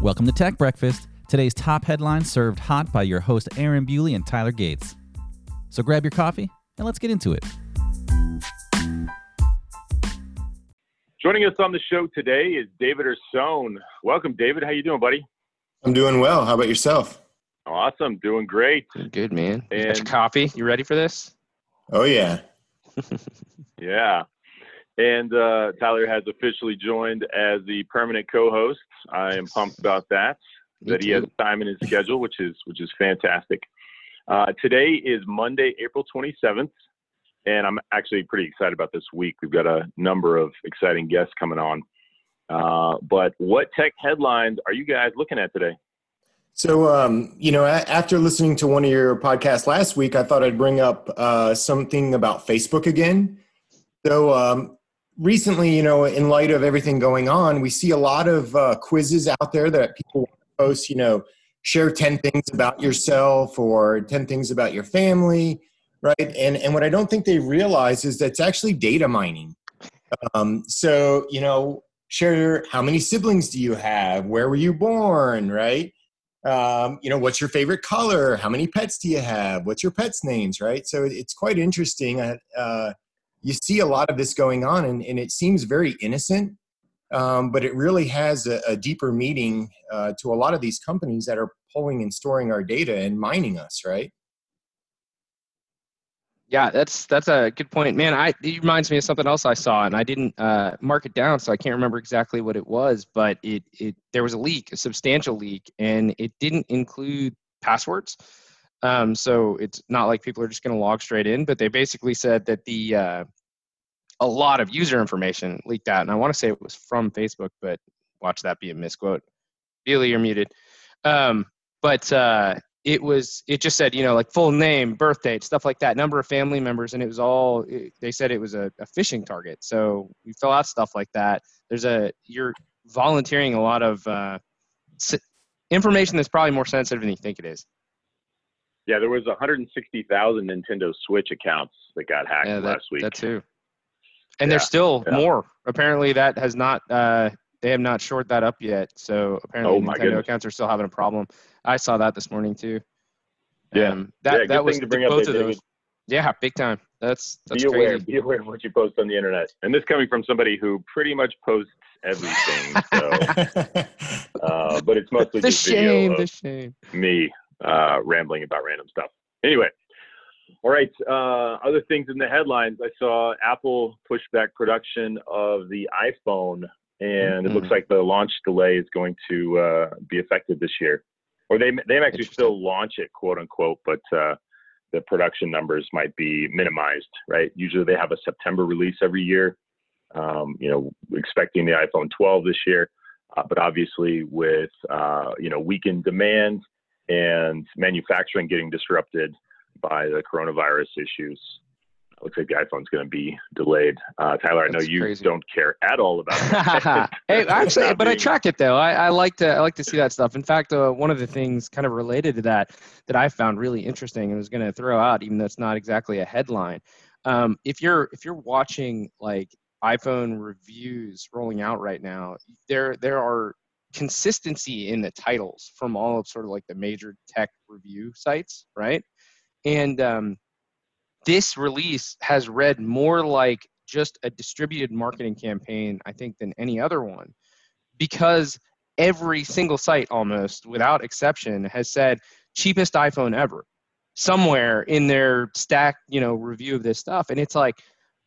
Welcome to Tech Breakfast. Today's top headlines served hot by your host Aaron Bewley and Tyler Gates. So grab your coffee and let's get into it. Joining us on the show today is David Ursone. Welcome, David. How you doing, buddy? I'm doing well. How about yourself? Awesome, doing great. Good man. You got And- your coffee. You ready for this? Oh yeah. Yeah. And uh, Tyler has officially joined as the permanent co-host. I am pumped about that. Me that he has time in his schedule, which is which is fantastic. Uh, today is Monday, April 27th, and I'm actually pretty excited about this week. We've got a number of exciting guests coming on. Uh, but what tech headlines are you guys looking at today? So um, you know, after listening to one of your podcasts last week, I thought I'd bring up uh, something about Facebook again. So um, recently, you know, in light of everything going on, we see a lot of uh, quizzes out there that people post. You know, share ten things about yourself or ten things about your family, right? And and what I don't think they realize is that it's actually data mining. Um, so you know, share how many siblings do you have? Where were you born? Right? um, you know what's your favorite color how many pets do you have what's your pets names right so it's quite interesting uh, you see a lot of this going on and, and it seems very innocent um, but it really has a, a deeper meaning uh, to a lot of these companies that are pulling and storing our data and mining us right Yeah, that's that's a good point, man. I it reminds me of something else I saw, and I didn't uh, mark it down, so I can't remember exactly what it was. But it it there was a leak, a substantial leak, and it didn't include passwords. Um, so it's not like people are just going to log straight in, but they basically said that the uh, a lot of user information leaked out, and I want to say it was from Facebook, but watch that be a misquote. Billy, you're muted. Um, but uh, it was it just said you know like full name birth date stuff like that number of family members and it was all it, they said it was a, a phishing target so you fill out stuff like that there's a you're volunteering a lot of uh, information that's probably more sensitive than you think it is Yeah, there was 160,000 Nintendo Switch accounts that got hacked yeah that, last week. that too and Yeah, there's still yeah. more apparently that has not uh, they have not shored that up yet so apparently Oh, nintendo goodness. accounts are still having a problem i saw that this morning too Yeah. um, that Yeah, good that was thing to bring up both that, of David. those yeah big time that's that's be aware, crazy be aware of what you post on the internet. And this coming from somebody who pretty much posts everything. So, uh, but it's mostly the just shame, video the shame. me uh, rambling about random stuff. Anyway, all right. Uh, other things in the headlines, I saw Apple push back production of the iPhone, and it looks Mhm. like the launch delay is going to uh, be affected this year. Or they they may actually still launch it, quote unquote, but uh, the production numbers might be minimized, right? Usually they have a September release every year. Um, you know, expecting the iPhone 12 this year, uh, but obviously with uh, you know weakened demand and manufacturing getting disrupted by the coronavirus issues, it looks like the iPhone's going to be delayed. Uh, Tyler, I know you crazy. don't care at all about that. hey, actually, but I track it though. I, I like to I like to see that stuff. In fact, uh, one of the things kind of related to that that I found really interesting and was going to throw out, even though it's not exactly a headline. Um, if you're if you're watching like iPhone reviews rolling out right now, there there are consistency in the titles from all of sort of like the major tech review sites, right? And um, this release has read more like just a distributed marketing campaign, I think, than any other one, because every single site, almost without exception, has said cheapest iPhone ever somewhere in their stack, you know, review of this stuff, and it's like,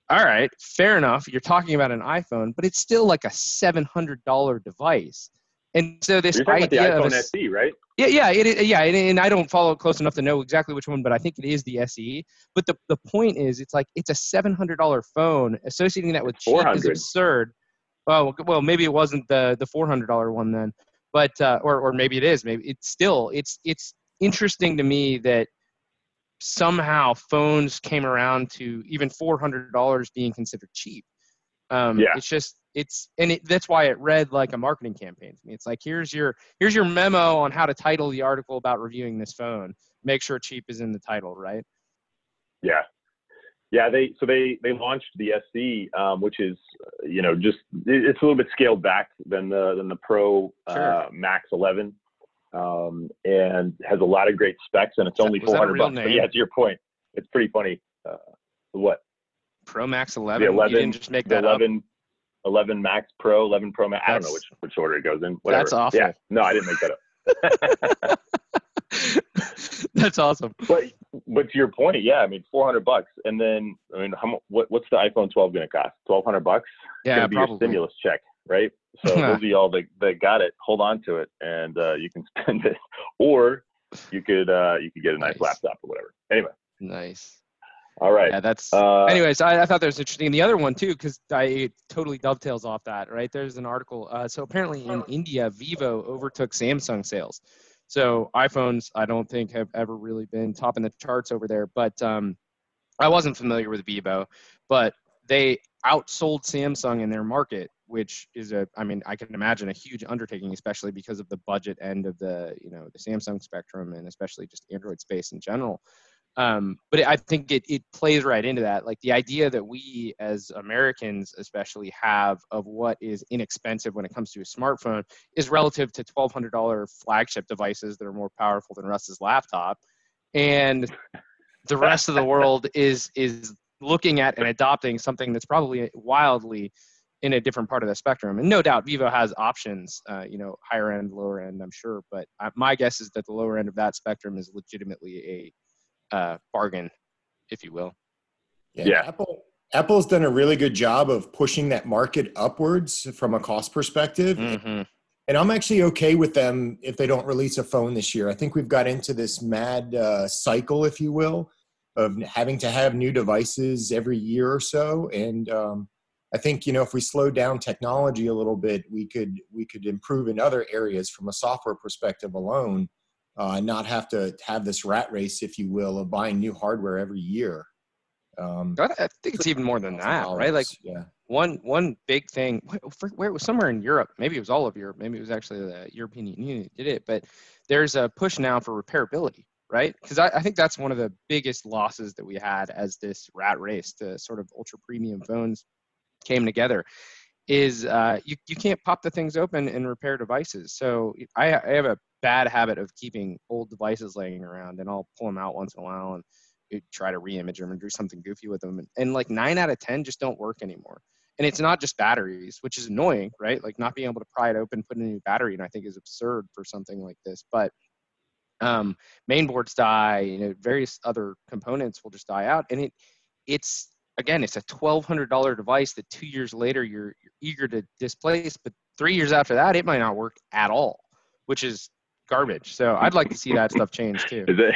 all right, fair enough. You're talking about an iPhone, but it's still like a seven hundred dollar device. And so this You're talking about the idea of iPhone a, SE, right? yeah, yeah, it, yeah, and, and I don't follow close enough to know exactly which one, but I think it is the SE. But the, the point is, it's like it's a seven hundred dollar phone. Associating that with cheap is absurd. Well, well, maybe it wasn't the the four hundred dollar one then, but uh, or or maybe it is. Maybe it's still it's it's interesting to me that somehow phones came around to even four hundred dollars being considered cheap. Um, Yeah. It's just it's and it, that's why it read like a marketing campaign to me. It's like here's your here's your memo on how to title the article about reviewing this phone. Make sure cheap is in the title, right? Yeah. Yeah, they so they they launched the SE, um, which is you know just it's a little bit scaled back than the than the Pro Sure. uh, Max 11, um, and has a lot of great specs, and it's that- only was that a 400 real bucks. But yeah, to your point, it's pretty funny. Uh, what Pro Max 11. the 11? You didn't just make that up. 11, 11 Max Pro, 11 Pro Max. I don't know which which order it goes in. Whatever. That's awful. Yeah, no, I didn't make that up. That's awesome. But but to your point, yeah, I mean, 400 bucks, and then I mean, how what what's the iPhone 12 going to cost? 1,200 bucks. It's Yeah, gonna be your stimulus check, right? So those of y'all that, that got it, hold on to it, and uh, you can spend it, or you could uh, you could get a nice, Nice. laptop or whatever. Anyway, Nice. All right. Yeah, that's. Uh, Anyways, I, I thought that was interesting. And the other one too, because I it totally dovetails off that, right? There's an article. Uh, so apparently in India, Vivo overtook Samsung sales. So iPhones, I don't think have ever really been topping the charts over there. But um, I wasn't familiar with Vivo, but they outsold Samsung in their market, which is a, I mean, I can imagine a huge undertaking, especially because of the budget end of the, you know, the Samsung spectrum and especially just Android space in general um, but I think it, it plays right into that. Like the idea that we as Americans, especially, have of what is inexpensive when it comes to a smartphone is relative to $1,200 flagship devices that are more powerful than Russ's laptop. And the rest of the world is is looking at and adopting something that's probably wildly in a different part of the spectrum. And no doubt, Vivo has options, uh, you know, higher end, lower end, I'm sure. But uh, my guess is that the lower end of that spectrum is legitimately a uh, bargain, if you will. Yeah. Apple Apple's done a really good job of pushing that market upwards from a cost perspective. Mm-hmm. And I'm actually okay with them if they don't release a phone this year. I think we've got into this mad uh, cycle, if you will, of having to have new devices every year or so. And um, I think you know if we slow down technology a little bit, we could we could improve in other areas from a software perspective alone, uh, not have to have this rat race, if you will, of buying new hardware every year. Um, I I think it's even more than that, right? Like yeah. one one big thing where it was somewhere in Europe, maybe it was all of Europe, maybe it was actually the European Union that did it, but there's a push now for repairability, right? Because I, I think that's one of the biggest losses that we had as this rat race, the sort of ultra premium phones came together, is uh, you you can't pop the things open and repair devices. So I, I have a bad habit of keeping old devices laying around, and I'll pull them out once in a while and try to re-image them and do something goofy with them and, and like nine out of ten just don't work anymore. And it's not just batteries which is annoying right? Like not being able to pry it open put in a new battery and i think is absurd for something like this. But um, main boards die you know various other components will just die out and it it's again it's a $1200 device that two years later you're, you're eager to displace but three years after that it might not work at all which is garbage so i'd like to see that stuff change too Is it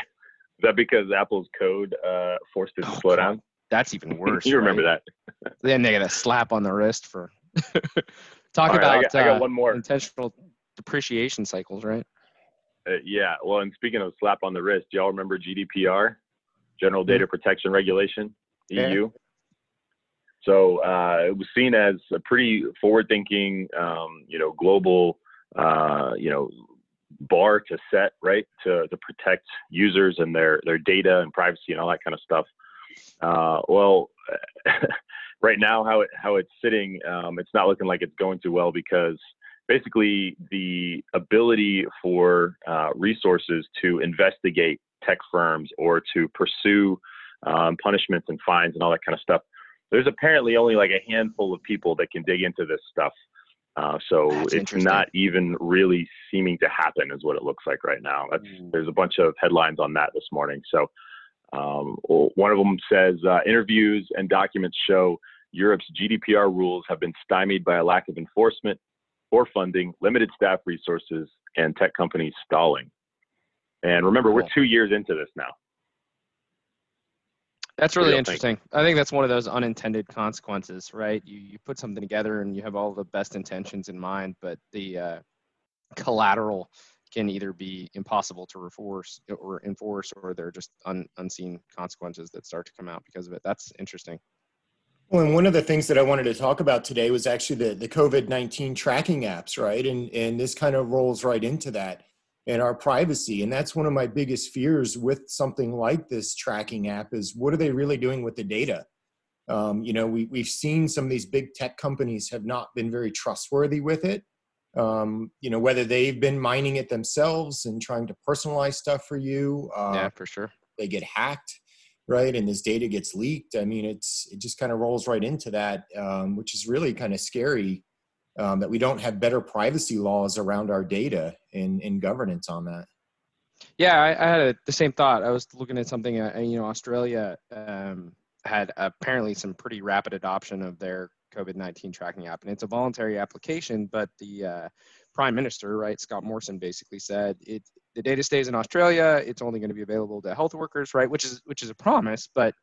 is that because Apple's code uh, forced it to Oh, slow God. down? that's even worse you remember right? that? then they get a slap on the wrist for talk right, about I got, I got uh, one more. intentional depreciation cycles, right? Uh, yeah. Well, and speaking of slap on the wrist, do y'all remember GDPR, General Data Protection Regulation, EU? Yeah. So uh, it was seen as a pretty forward-thinking, um, you know, global, uh, you know, bar to set, right, to to protect users and their their data and privacy and all that kind of stuff. Uh, well, right now, how it how it's sitting, um, it's not looking like it's going too well because basically the ability for uh, resources to investigate tech firms or to pursue um, punishments and fines and all that kind of stuff. There's apparently only like a handful of people that can dig into this stuff. Uh, so That's it's not even really seeming to happen, is what it looks like right now. That's, Mm. there's a bunch of headlines on that this morning. So um, one of them says uh, interviews and documents show Europe's GDPR rules have been stymied by a lack of enforcement or funding, limited staff resources, and tech companies stalling. And remember, we're two years into this now. That's really y'all think? interesting. I think that's one of those unintended consequences, right? You you put something together and you have all the best intentions in mind, but the uh, collateral can either be impossible to enforce or enforce, or there are just un, unseen consequences that start to come out because of it. That's interesting. Well, and one of the things that I wanted to talk about today was actually the, the COVID 19 tracking apps, right? And, and this kind of rolls right into that and our privacy. And that's one of my biggest fears with something like this tracking app is what are they really doing with the data? Um, you know, we we've seen some of these big tech companies have not been very trustworthy with it. Um, you know, whether they've been mining it themselves and trying to personalize stuff for you. Uh, yeah, for sure. They get hacked, right? And this data gets leaked. I mean, it's it just kind of rolls right into that, um, which is really kind of scary. Um, that we don't have better privacy laws around our data and, governance on that. Yeah, I, I had a, the same thought. I was looking at something. Uh, you know, Australia um, had apparently some pretty rapid adoption of their COVID nineteen tracking app, and it's a voluntary application. But the uh, Prime Minister, right, Scott Morrison, basically said it the data stays in Australia. It's only going to be available to health workers, right? Which is which is a promise, but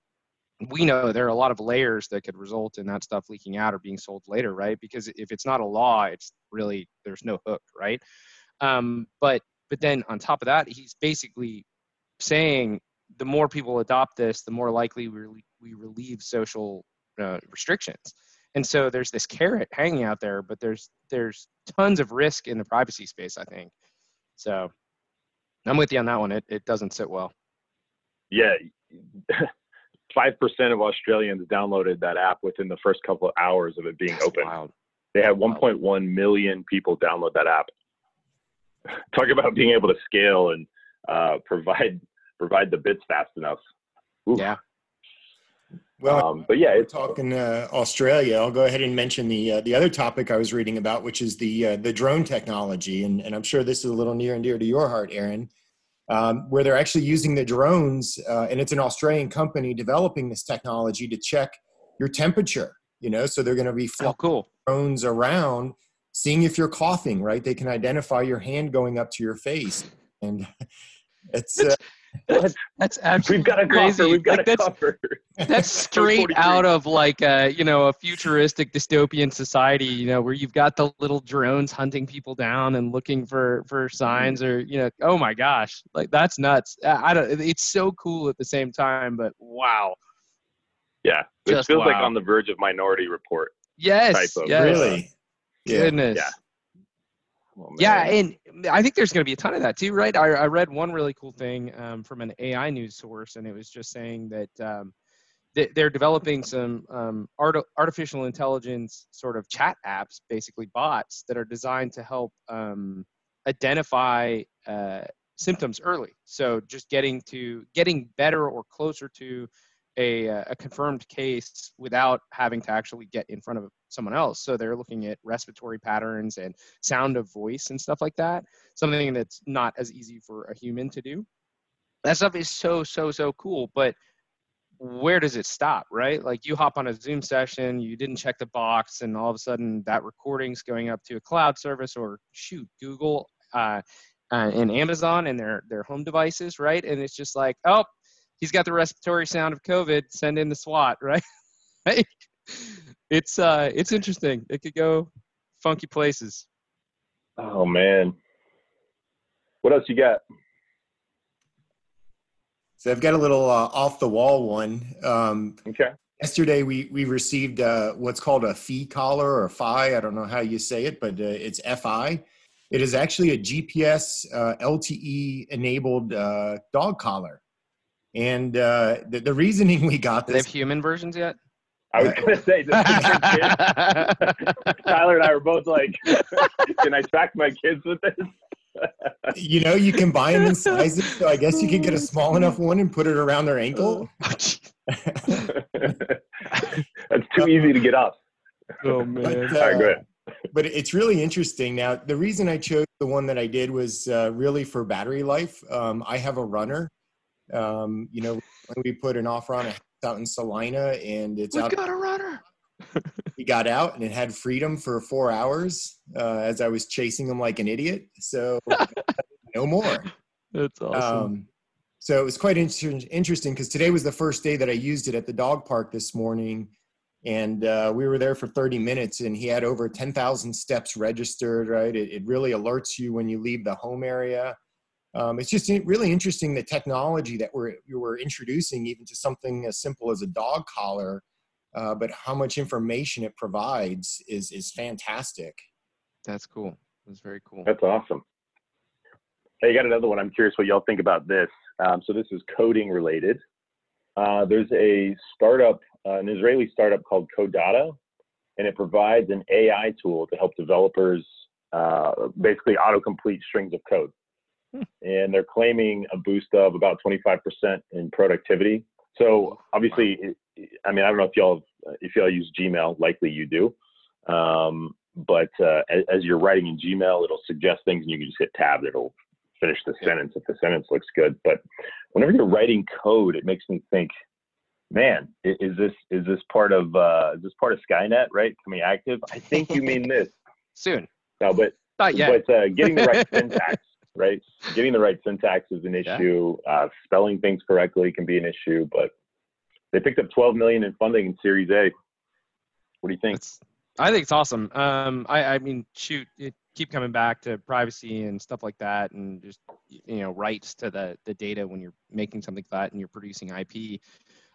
we know there are a lot of layers that could result in that stuff leaking out or being sold later, right? Because if it's not a law, it's really there's no hook, right? Um, but but then on top of that, he's basically saying the more people adopt this, the more likely we, we relieve social uh, restrictions. And so there's this carrot hanging out there, but there's there's tons of risk in the privacy space. I think. So I'm with you on that one. It it doesn't sit well. Yeah. Five percent of Australians downloaded that app within the first couple of hours of it being That's open. wild. They had 1.1 million people download that app. Talk about being able to scale and uh, provide provide the bits fast enough. Oof. Yeah. Well, Um, but yeah, We're it's talking uh, Australia. I'll go ahead and mention the uh, the other topic I was reading about, which is the uh, the drone technology, and and I'm sure this is a little near and dear to your heart, Aaron, um, where they're actually using the drones, uh, and it's an Australian company developing this technology to check your temperature. You know, so they're going to be Oh, flying cool. drones around, seeing if you're coughing. Right? They can identify your hand going up to your face, and it's uh, What? That's absolutely we've got a crazy. We've got Like, a that's, coffer. that's straight out of like a you know a futuristic dystopian society you know where you've got the little drones hunting people down and looking for for signs or you know oh my gosh like that's nuts i I don't it's so cool at the same time but wow Yeah, it Just feels like on the verge of Minority Report. yes Type of- yes really yeah. goodness Yeah. Oh, yeah and i think there's going to be a ton of that too right? I, I read one really cool thing um, from an ai news source and it was just saying that um, they- they're developing some um, art- artificial intelligence sort of chat apps basically bots that are designed to help um, identify uh, symptoms early. So just getting to getting better or closer to a, uh, a confirmed case without having to actually get in front of someone else so they're looking at respiratory patterns and sound of voice and stuff like that. Something that's not as easy for a human to do. That stuff is so, so, so cool. But where does it stop, right? Like you hop on a Zoom session, you didn't check the box, and all of a sudden that recording's going up to a cloud service or shoot, Google uh, uh, and Amazon and their their home devices, right? And it's just like, oh, he's got the respiratory sound of COVID. Send in the SWAT, right? Like, it's uh, it's interesting. It could go funky places. Oh man. What else you got? So I've got a little uh, off the wall one. Um, Okay. yesterday we we received uh, what's called a fee collar or fi. I don't know how you say it, but uh, it's fi. It is actually a GPS uh, LTE enabled uh, dog collar, and uh, the, the reasoning we got Do they this. have human versions yet? I was gonna say this is your kid. Tyler and I were both like, "Can I track my kids with this?" You know, you can buy them in sizes, so I guess you could get a small enough one and put it around their ankle. That's too easy to get up. oh But, man. All right, go uh, ahead. but it's really interesting. Now, the reason I chose the one that I did was uh, really for battery life. Um, I have a runner. Um, you know, when we put an offer on it out in Salina, and it's We've out. got a runner. We got out, and it had freedom for four hours uh, as I was chasing him like an idiot. So no more. That's awesome. Um, so it was quite inter- interesting because today was the first day that I used it at the dog park this morning. And uh, we were there for 30 minutes, and he had over 10,000 steps registered, right? It, it really alerts you when you leave the home area. Um, it's just really interesting the technology that we're, we were introducing, even to something as simple as a dog collar, uh, but how much information it provides is, is fantastic. That's cool. That's very cool. That's awesome. Hey, you got another one. I'm curious what y'all think about this. Um, so this is coding related. Uh, there's a startup uh, an Israeli startup called Codota, and it provides an AI tool to help developers uh, basically autocomplete strings of code. And they're claiming a boost of about 25% in productivity. So obviously, I mean, I don't know if y'all if y'all use Gmail, likely you do. Um, but uh, as, as, you're writing in Gmail, it'll suggest things, and you can just hit tab. It'll finish the sentence if the sentence looks good. But whenever you're writing code, it makes me think, man, is this is this part of uh, is this part of Skynet, right? Coming active? I think you mean this soon. No, but not yet. But uh, getting the right syntax, right? Getting the right syntax is an issue. Yeah. Uh, spelling things correctly can be an issue. But they picked up 12 million in funding in Series A. What do you think? It's, I think it's awesome. Um, I, I mean, shoot, it, keep coming back to privacy and stuff like that, and just you know rights to the the data when you're making something like that and you're producing IP.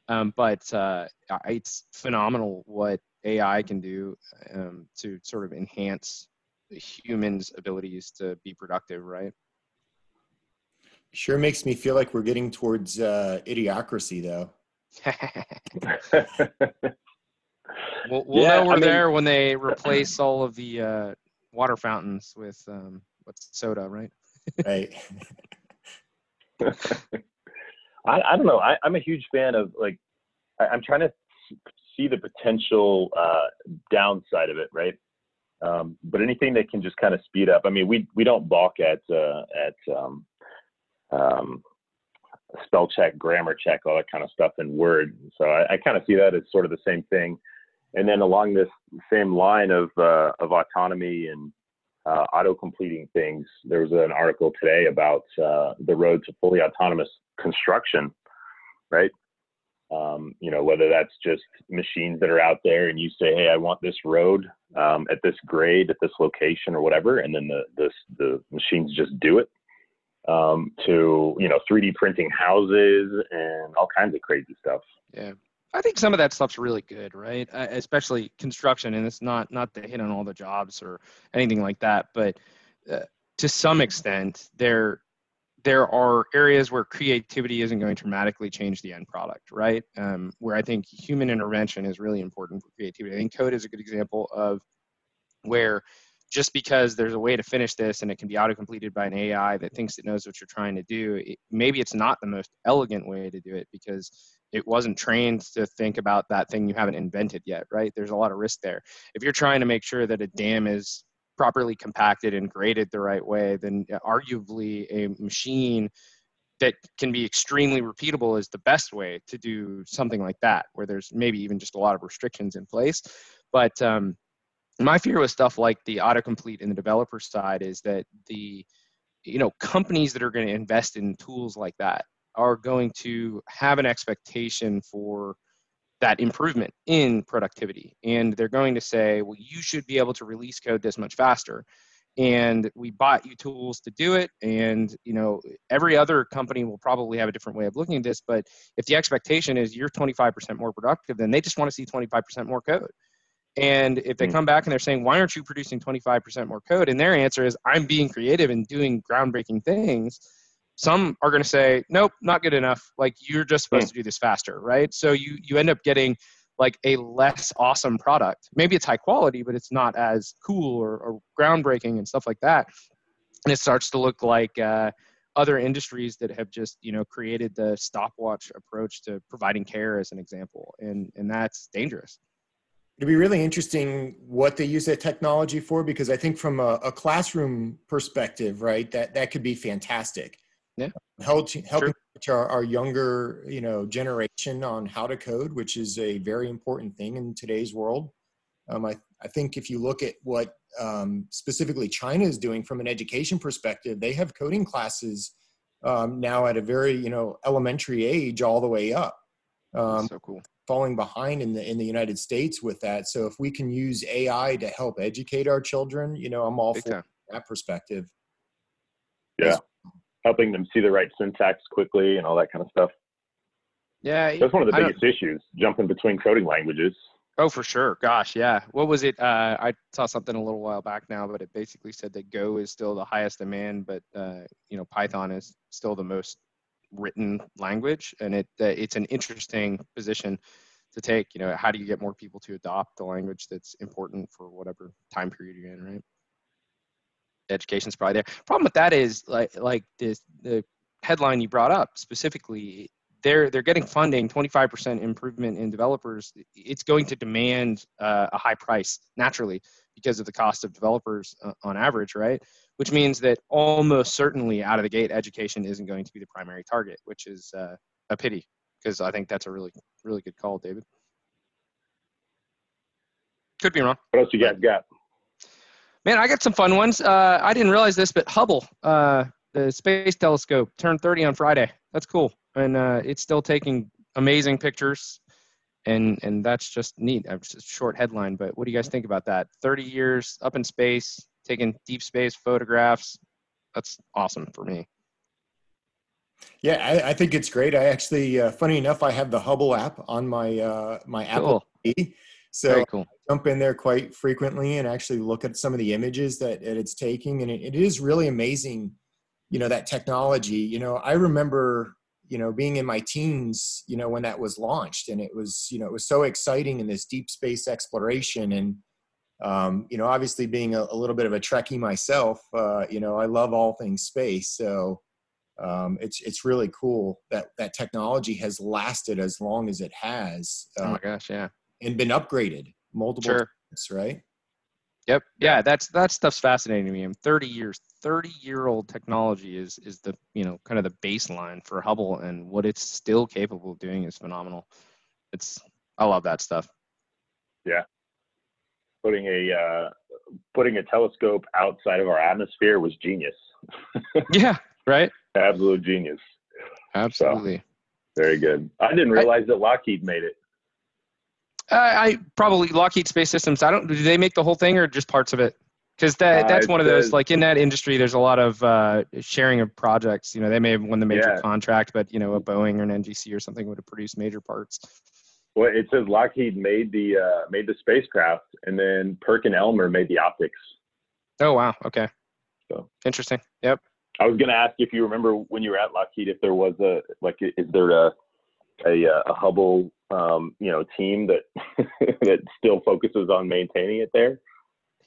Um, but uh, it's phenomenal what AI can do um, to sort of enhance humans' abilities to be productive, right? Sure makes me feel like we're getting towards uh, idiocracy, though. we'll, we'll yeah, know we're I mean, there when they replace all of the uh, water fountains with um, what's soda, right? right. I, I don't know. I, I'm a huge fan of like I, am trying to see the potential uh, downside of it, right? Um, but anything that can just kind of speed up. I mean, we we don't balk at uh, at um, um, spell check, grammar check, all that kind of stuff in Word. So I, I kind of see that as sort of the same thing. And then along this same line of uh, of autonomy and uh, auto completing things, there was an article today about uh, the road to fully autonomous construction, right? Um, you know, whether that's just machines that are out there and you say, hey, I want this road um, at this grade, at this location, or whatever, and then the the, the machines just do it. Um, to you know, 3D printing houses and all kinds of crazy stuff. Yeah, I think some of that stuff's really good, right? Uh, especially construction, and it's not not to hit on all the jobs or anything like that, but uh, to some extent, there there are areas where creativity isn't going to dramatically change the end product, right? Um, where I think human intervention is really important for creativity. I think code is a good example of where just because there's a way to finish this and it can be auto completed by an AI that thinks it knows what you're trying to do, it, maybe it's not the most elegant way to do it because it wasn't trained to think about that thing you haven't invented yet, right? There's a lot of risk there. If you're trying to make sure that a dam is properly compacted and graded the right way, then arguably a machine that can be extremely repeatable is the best way to do something like that, where there's maybe even just a lot of restrictions in place. But um, my fear with stuff like the autocomplete and the developer side is that the you know companies that are going to invest in tools like that are going to have an expectation for that improvement in productivity. And they're going to say, well, you should be able to release code this much faster. And we bought you tools to do it. And you know, every other company will probably have a different way of looking at this. But if the expectation is you're 25% more productive, then they just want to see 25% more code. And if they hmm. come back and they're saying, why aren't you producing 25% more code? And their answer is, I'm being creative and doing groundbreaking things. Some are going to say nope not good enough. Like you're just supposed mm. to do this faster right? So you you end up getting like a less awesome product. Maybe it's high quality but it's not as cool or, or groundbreaking and stuff like that. And it starts to look like uh, other industries that have just you know created the stopwatch approach to providing care as an example. And and that's dangerous It'd be really interesting what they use that technology for because I think from a, a classroom perspective, right, that that could be fantastic. Yeah. Help, helping sure. our, our younger you know generation on how to code which is a very important thing in today's world. Um, I, I think if you look at what um, specifically china is doing from an education perspective they have coding classes um, now at a very you know elementary age all the way up. Um, so cool falling behind in the in the united states with that so if we can use ai to help educate our children you know i'm all Big for time. that perspective yeah helping them see the right syntax quickly and all that kind of stuff. Yeah, that's one of the biggest issues. Jumping between coding languages. Oh, for sure. Gosh, yeah. What was it? Uh, I saw something a little while back now, but it basically said that Go is still the highest demand, but uh, you know Python is still the most written language, and it uh, it's an interesting position to take. You know, how do you get more people to adopt the language that's important for whatever time period you're in, right? Education's probably there. Problem with that is like like this the headline you brought up specifically. They're they're getting funding, 25% improvement in developers. It's going to demand uh, a high price naturally because of the cost of developers uh, on average, right? Which means that almost certainly out of the gate, education isn't going to be the primary target, which is uh, a pity because I think that's a really really good call, David. Could be wrong. What else you guys got? Man, I got some fun ones. Uh, I didn't realize this, but Hubble, uh, the space telescope, turned 30 on Friday. That's cool, and uh, it's still taking amazing pictures, and and that's just neat. It's a short headline, but what do you guys think about that? 30 years up in space, taking deep space photographs. That's awesome for me. Yeah, I, I think it's great. I actually, uh, funny enough, I have the Hubble app on my uh, my Apple Cool. TV, so cool. I jump in there quite frequently and actually look at some of the images that, that it's taking, and it, it is really amazing. You know that technology. You know, I remember you know being in my teens. You know when that was launched, and it was you know it was so exciting in this deep space exploration and. Um, you know, obviously being a, a little bit of a Trekkie myself, uh, you know, I love all things space. So, um, it's it's really cool that that technology has lasted as long as it has Oh uh, my gosh, yeah. and been upgraded multiple Sure. times, right? Yep. Yeah, that's that stuff's fascinating to me. I'm 30 years, 30 year old technology is is the you know kind of the baseline for Hubble, and what it's still capable of doing is phenomenal. It's I love that stuff. Putting a uh, putting a telescope outside of our atmosphere was genius. Yeah. Right. Absolute genius. Absolutely. Very good. I didn't realize that Lockheed made it. I, I probably Lockheed Space Systems. I don't. Do they make the whole thing or just parts of it? Because that Uh, that's it one of those says- like in that industry. There's a lot of uh, sharing of projects. You know, they may have won the major Yeah. contract, but you know, a Boeing or an NGC or something would have produced major parts. Well, it says Lockheed made the uh, made the spacecraft, and then Perkin Elmer made the optics. Oh wow. Okay. So. Interesting. Yep. I was going to ask if you remember when you were at Lockheed if there was a like is there a a, uh, a Hubble um, you know team that that still focuses on maintaining it there.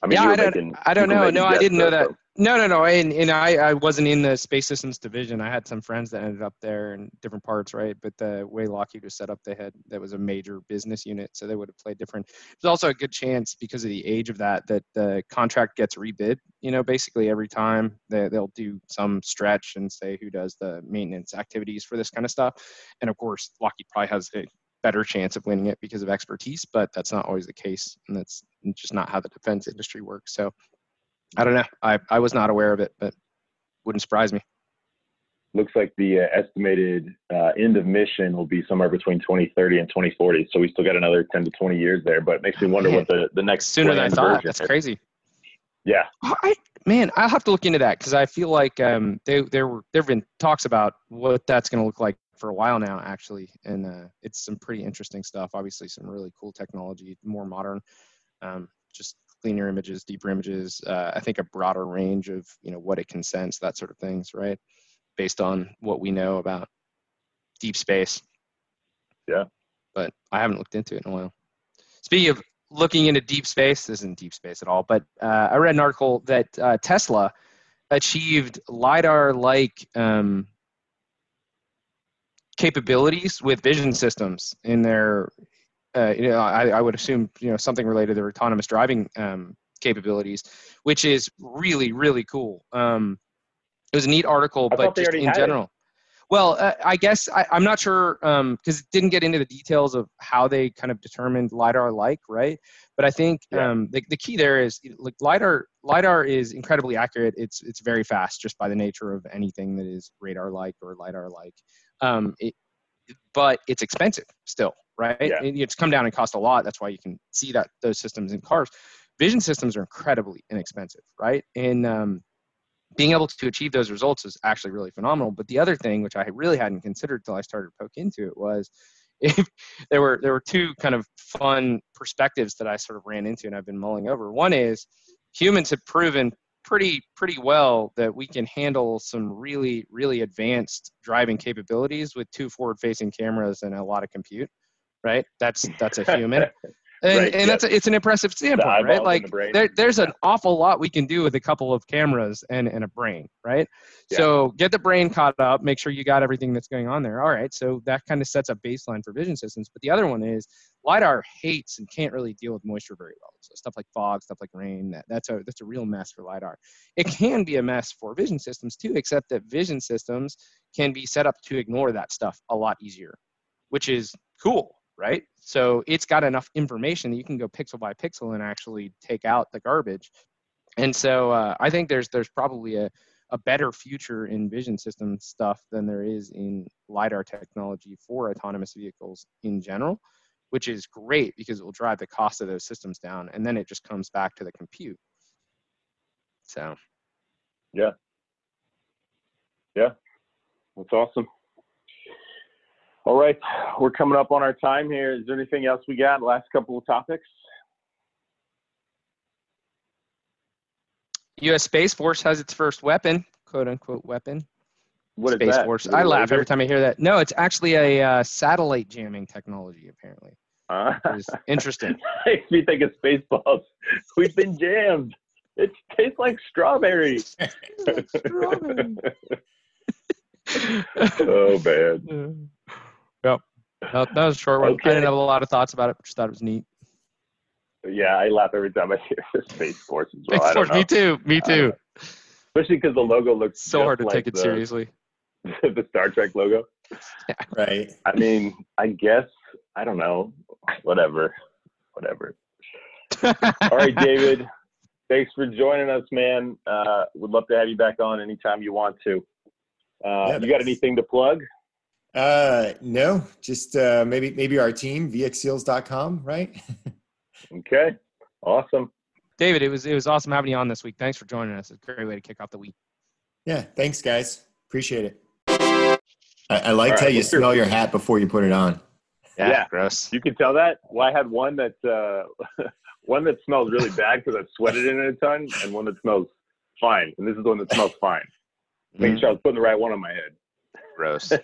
I Yeah, you were I don't- making- I don't know. No, I didn't know that. No, no, no. And, and I, I wasn't in the space systems division. I had some friends that ended up there in different parts, right? But the way Lockheed was set up, they had that was a major business unit, so they would have played different. There's also a good chance because of the age of that that the contract gets rebid. You know, basically every time they they'll do some stretch and say who does the maintenance activities for this kind of stuff. And of course, Lockheed probably has a better chance of winning it because of expertise, but that's not always the case, and that's just not how the defense industry works. So. I don't know. I, I was not aware of it, but wouldn't surprise me. looks like the uh, estimated uh, end of mission will be somewhere between 2030 and 2040. So we still got another 10 to 20 years there, but it makes me wonder Man. what the, the next Sooner than I thought. That's is. crazy. Yeah, I, man, I'll have to look into that because I feel like um, they, there were there have been talks about what that's going to look like for a while now, actually, and uh, it's some pretty interesting stuff. Obviously, some really cool technology, more modern, um, just cleaner images, deeper images. Uh, I think a broader range of you know what it can sense, that sort of things, right? Based on what we know about deep space. Yeah. But I haven't looked into it in a while. Speaking of looking into deep space, this isn't deep space at all, but uh, I read an article that uh, Tesla achieved LiDAR-like um, capabilities with vision systems in their, uh, you know, I, I would assume, you know, something related to their autonomous driving um, capabilities, which is really, really cool. Um, it was a neat article, I but just in had it. general. Well, uh, I guess I, I'm not sure because it didn't get into the details of how they kind of determined lidar like, right? But I think Yeah. um, the, the key there is like lidar. Lidar is incredibly accurate. It's it's very fast just by the nature of anything that is radar like or lidar like. Um, it, but it's expensive still, right? Yeah. It's come down and cost a lot. That's why you can see that those systems in cars. Vision systems are incredibly inexpensive, right? And um, being able to achieve those results is actually really phenomenal. But the other thing, which I really hadn't considered till I started to poke into it, was if there were there were two kind of fun perspectives that I sort of ran into and I've been mulling over. One is humans have proven pretty pretty well that we can handle some really really advanced driving capabilities with two forward facing cameras and a lot of compute right? That's that's a human. And, Right, and that's a, it's an impressive standpoint, eyeballs right? Like the there, there's an awful lot we can do with a couple of cameras and, and a brain, right? Yeah. So get the brain caught up, make sure you got everything that's going on there. All right, so that kind of sets a baseline for vision systems. But the other one is lidar hates and can't really deal with moisture very well. So stuff like fog, stuff like rain, that, that's a that's a real mess for lidar. It can be a mess for vision systems too, except that vision systems can be set up to ignore that stuff a lot easier, which is cool, right? So it's got enough information that you can go pixel by pixel and actually take out the garbage. And so uh, I think there's there's probably a, a better future in vision system stuff than there is in lidar technology for autonomous vehicles in general, which is great because it will drive the cost of those systems down, and then it just comes back to the compute. So Yeah. Yeah. That's awesome. All right, we're coming up on our time here. Is there anything else we got? Last couple of topics. U.S. Space Force has its first weapon, quote unquote weapon. What is Space that? Force. Is it laugh laser? every time I hear that. No, it's actually a uh, satellite jamming technology, apparently. Uh, interesting. makes me think of Spaceballs. We've been jammed. It tastes like strawberry. oh man. Yep. No, that was a short one. I didn't have a lot of thoughts about it, but just thought it was neat. Yeah, I laugh every time I hear the Space Force as well. Space Force, me too. Me too. don't Especially because the logo looks So just hard to like take it the, seriously. the Star Trek logo. Right. I mean, I guess I don't know. Whatever. Whatever. All right, David. Thanks for joining us, man. Uh, would love to have you back on anytime you want to. Uh, Yeah, you got anything to plug? Uh, no, just uh, maybe maybe our team, vxseals.com, right? Okay. Awesome. David, it was it was awesome having you on this week. Thanks for joining us. It's a great way to kick off the week. yeah, thanks, guys. Appreciate it. I, I liked All how you well, sure. smell your hat before you put it on. Yeah. gross. You can tell that. Well, I had one that uh, one that smells really bad because I sweated in it a ton, and one that smells fine. And this is the one that smells fine. Making sure I was putting the right one on my Gross.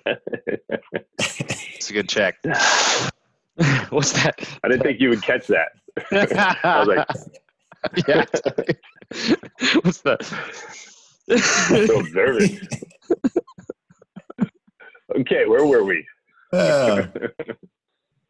It's a good check. What's that? I didn't think you would catch that. I was like, yeah. What's that? so observant. Okay, where were we? Uh,